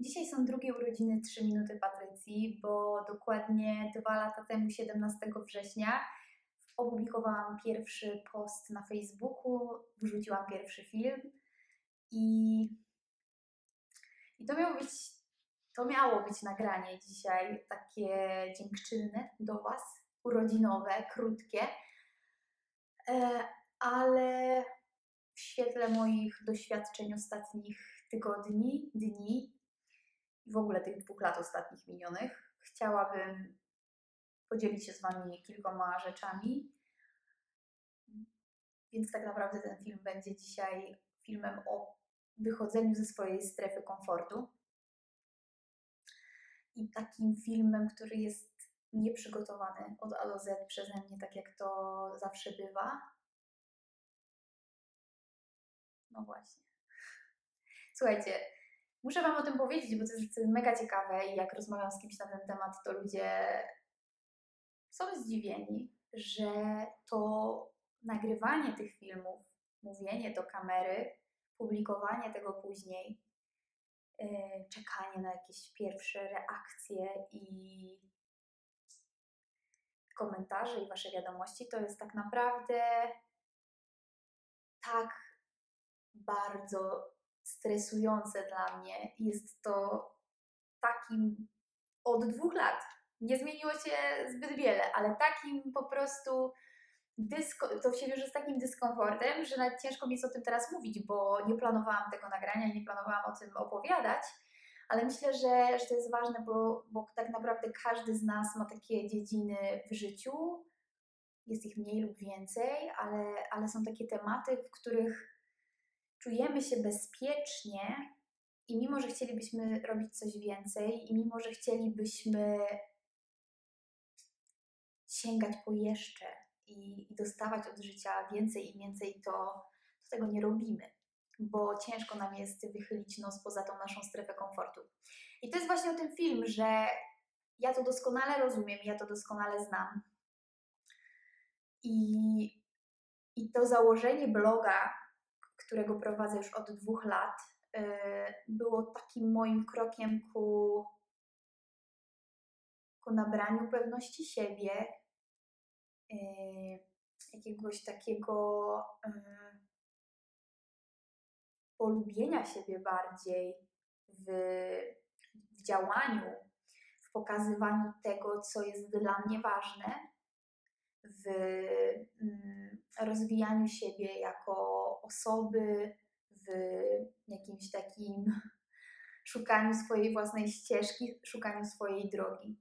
Dzisiaj są drugie urodziny 3 minuty Patrycji, bo dokładnie dwa lata temu, 17 września, opublikowałam pierwszy post na Facebooku, wrzuciłam pierwszy film i, i to miało być to miało być nagranie dzisiaj takie dziękczynne do Was, urodzinowe, krótkie, e, ale w świetle moich doświadczeń ostatnich tygodni, dni w ogóle tych dwóch lat ostatnich minionych, chciałabym podzielić się z Wami kilkoma rzeczami. Więc tak naprawdę ten film będzie dzisiaj filmem o wychodzeniu ze swojej strefy komfortu. I takim filmem, który jest nieprzygotowany od A do Z przeze mnie, tak jak to zawsze bywa. No właśnie. Słuchajcie, muszę Wam o tym powiedzieć, bo to jest mega ciekawe i jak rozmawiam z kimś na ten temat, to ludzie są zdziwieni, że to nagrywanie tych filmów, mówienie do kamery, publikowanie tego później, yy, czekanie na jakieś pierwsze reakcje i komentarze i Wasze wiadomości, to jest tak naprawdę tak bardzo stresujące dla mnie. Jest to takim od dwóch lat. Nie zmieniło się zbyt wiele, ale takim po prostu dysko, to się wiąże z takim dyskomfortem, że nawet ciężko mi jest o tym teraz mówić, bo nie planowałam tego nagrania nie planowałam o tym opowiadać, ale myślę, że, że to jest ważne, bo, bo tak naprawdę każdy z nas ma takie dziedziny w życiu, jest ich mniej lub więcej, ale, ale są takie tematy, w których czujemy się bezpiecznie i mimo, że chcielibyśmy robić coś więcej i mimo, że chcielibyśmy sięgać po jeszcze i, i dostawać od życia więcej i więcej, to, to tego nie robimy, bo ciężko nam jest wychylić nos poza tą naszą strefę komfortu. I to jest właśnie o tym film, że ja to doskonale rozumiem, ja to doskonale znam. I, i to założenie bloga, którego prowadzę już od dwóch lat, yy, było takim moim krokiem ku, ku nabraniu pewności siebie, yy, jakiegoś takiego yy, polubienia siebie bardziej w, w działaniu, w pokazywaniu tego, co jest dla mnie ważne, w mm, rozwijaniu siebie jako osoby, w jakimś takim szukaniu swojej własnej ścieżki, szukaniu swojej drogi.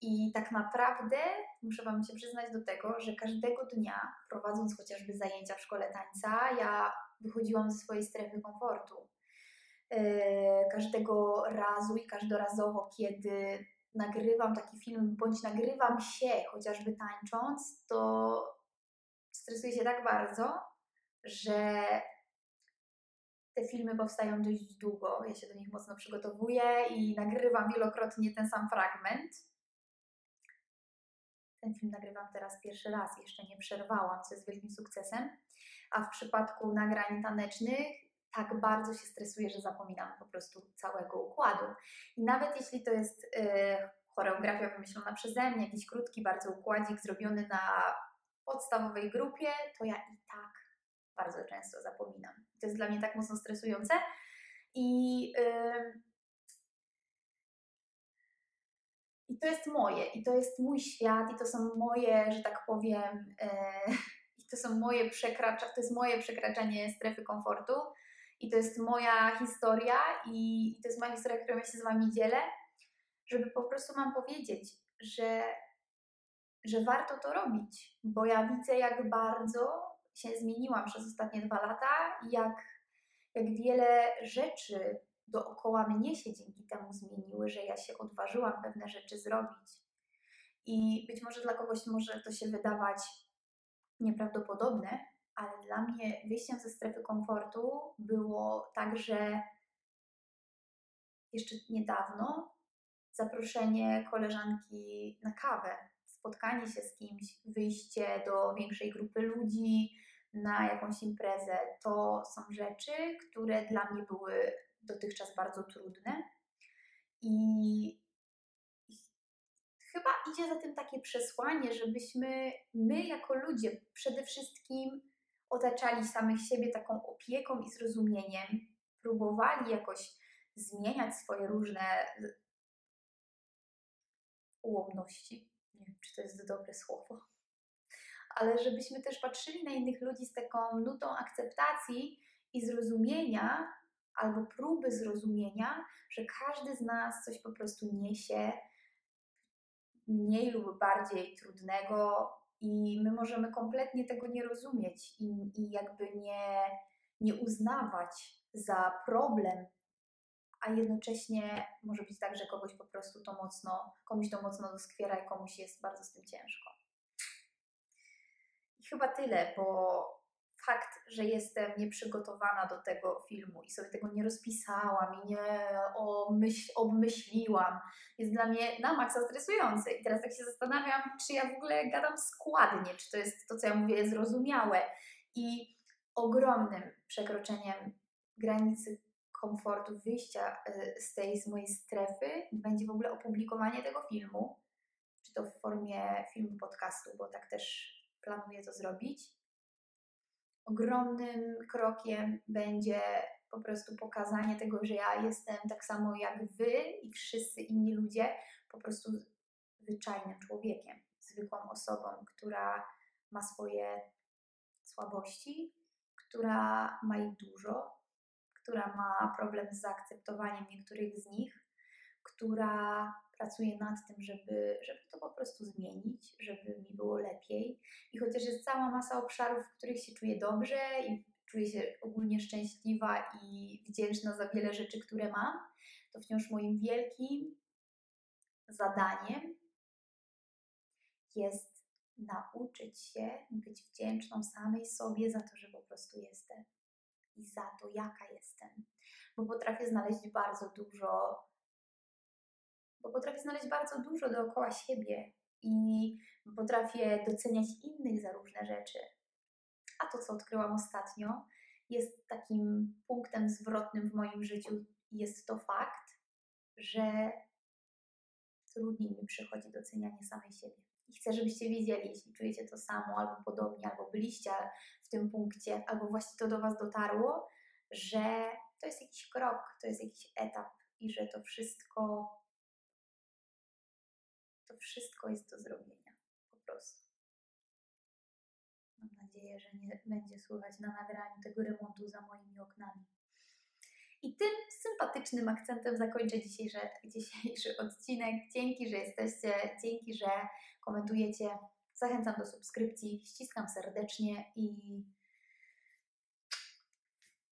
I tak naprawdę muszę Wam się przyznać do tego, że każdego dnia, prowadząc chociażby zajęcia w szkole tańca, ja wychodziłam ze swojej strefy komfortu. Yy, każdego razu i każdorazowo, kiedy nagrywam taki film, bądź nagrywam się chociażby tańcząc, to stresuję się tak bardzo, że te filmy powstają dość długo. Ja się do nich mocno przygotowuję i nagrywam wielokrotnie ten sam fragment. Ten film nagrywam teraz pierwszy raz, jeszcze nie przerwałam, co jest wielkim sukcesem. A w przypadku nagrań tanecznych tak bardzo się stresuję, że zapominam po prostu całego układu. I nawet jeśli to jest yy, choreografia wymyślona przeze mnie, jakiś krótki bardzo układzik zrobiony na podstawowej grupie, to ja i tak bardzo często zapominam. To jest dla mnie tak mocno stresujące. I, yy, I to jest moje, i to jest mój świat, i to są moje, że tak powiem, yy, i to są moje przekracza, to jest moje przekraczanie strefy komfortu. I to jest moja historia, i, to jest moja historia, którą ja się z Wami dzielę, żeby po prostu Wam powiedzieć, że, że warto to robić, bo ja widzę, jak bardzo się zmieniłam przez ostatnie dwa lata jak, jak wiele rzeczy dookoła mnie się dzięki temu zmieniły, że ja się odważyłam pewne rzeczy zrobić. I być może dla kogoś może to się wydawać nieprawdopodobne, ale dla mnie wyjściem ze strefy komfortu było także jeszcze niedawno zaproszenie koleżanki na kawę, spotkanie się z kimś, wyjście do większej grupy ludzi, na jakąś imprezę. To są rzeczy, które dla mnie były dotychczas bardzo trudne I chyba idzie za tym takie przesłanie, żebyśmy my jako ludzie przede wszystkim otaczali samych siebie taką opieką i zrozumieniem, próbowali jakoś zmieniać swoje różne ułomności. Nie wiem, czy to jest dobre słowo. Ale żebyśmy też patrzyli na innych ludzi z taką nutą akceptacji i zrozumienia, albo próby zrozumienia, że każdy z nas coś po prostu niesie, mniej lub bardziej trudnego, i my możemy kompletnie tego nie rozumieć i, i jakby nie, nie uznawać za problem, a jednocześnie może być tak, że kogoś po prostu to mocno, komuś to mocno doskwiera i komuś jest bardzo z tym ciężko. I chyba tyle, bo fakt, że jestem nieprzygotowana do tego filmu i sobie tego nie rozpisałam i nie omyśl, obmyśliłam, jest dla mnie na maksa stresujące. I teraz tak się zastanawiam, czy ja w ogóle gadam składnie, czy to jest to, co ja mówię, zrozumiałe. I ogromnym przekroczeniem granicy komfortu wyjścia y, z tej, z mojej strefy będzie w ogóle opublikowanie tego filmu, czy to w formie filmu podcastu, bo tak też planuję to zrobić ogromnym krokiem będzie po prostu pokazanie tego, że ja jestem tak samo jak wy i wszyscy inni ludzie, po prostu zwyczajnym człowiekiem, zwykłą osobą, która ma swoje słabości, która ma ich dużo, która ma problem z zaakceptowaniem niektórych z nich, która pracuję nad tym, żeby, żeby to po prostu zmienić, żeby mi było lepiej. I chociaż jest cała masa obszarów, w których się czuję dobrze i czuję się ogólnie szczęśliwa i wdzięczna za wiele rzeczy, które mam, to wciąż moim wielkim zadaniem jest nauczyć się być wdzięczną samej sobie za to, że po prostu jestem i za to, jaka jestem. Bo potrafię znaleźć bardzo dużo bo potrafię znaleźć bardzo dużo dookoła siebie i potrafię doceniać innych za różne rzeczy. A to, co odkryłam ostatnio, jest takim punktem zwrotnym w moim życiu. Jest to fakt, że trudniej mi przychodzi docenianie samej siebie. I chcę, żebyście wiedzieli, jeśli czujecie to samo, albo podobnie, albo byliście w tym punkcie, albo właśnie to do Was dotarło, że to jest jakiś krok, to jest jakiś etap i że to wszystko to wszystko jest do zrobienia. Po prostu. Mam nadzieję, że nie będzie słychać na nagraniu tego remontu za moimi oknami. I tym sympatycznym akcentem zakończę dzisiejszy, dzisiejszy odcinek. Dzięki, że jesteście, dzięki, że komentujecie. Zachęcam do subskrypcji, ściskam serdecznie i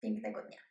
pięknego dnia.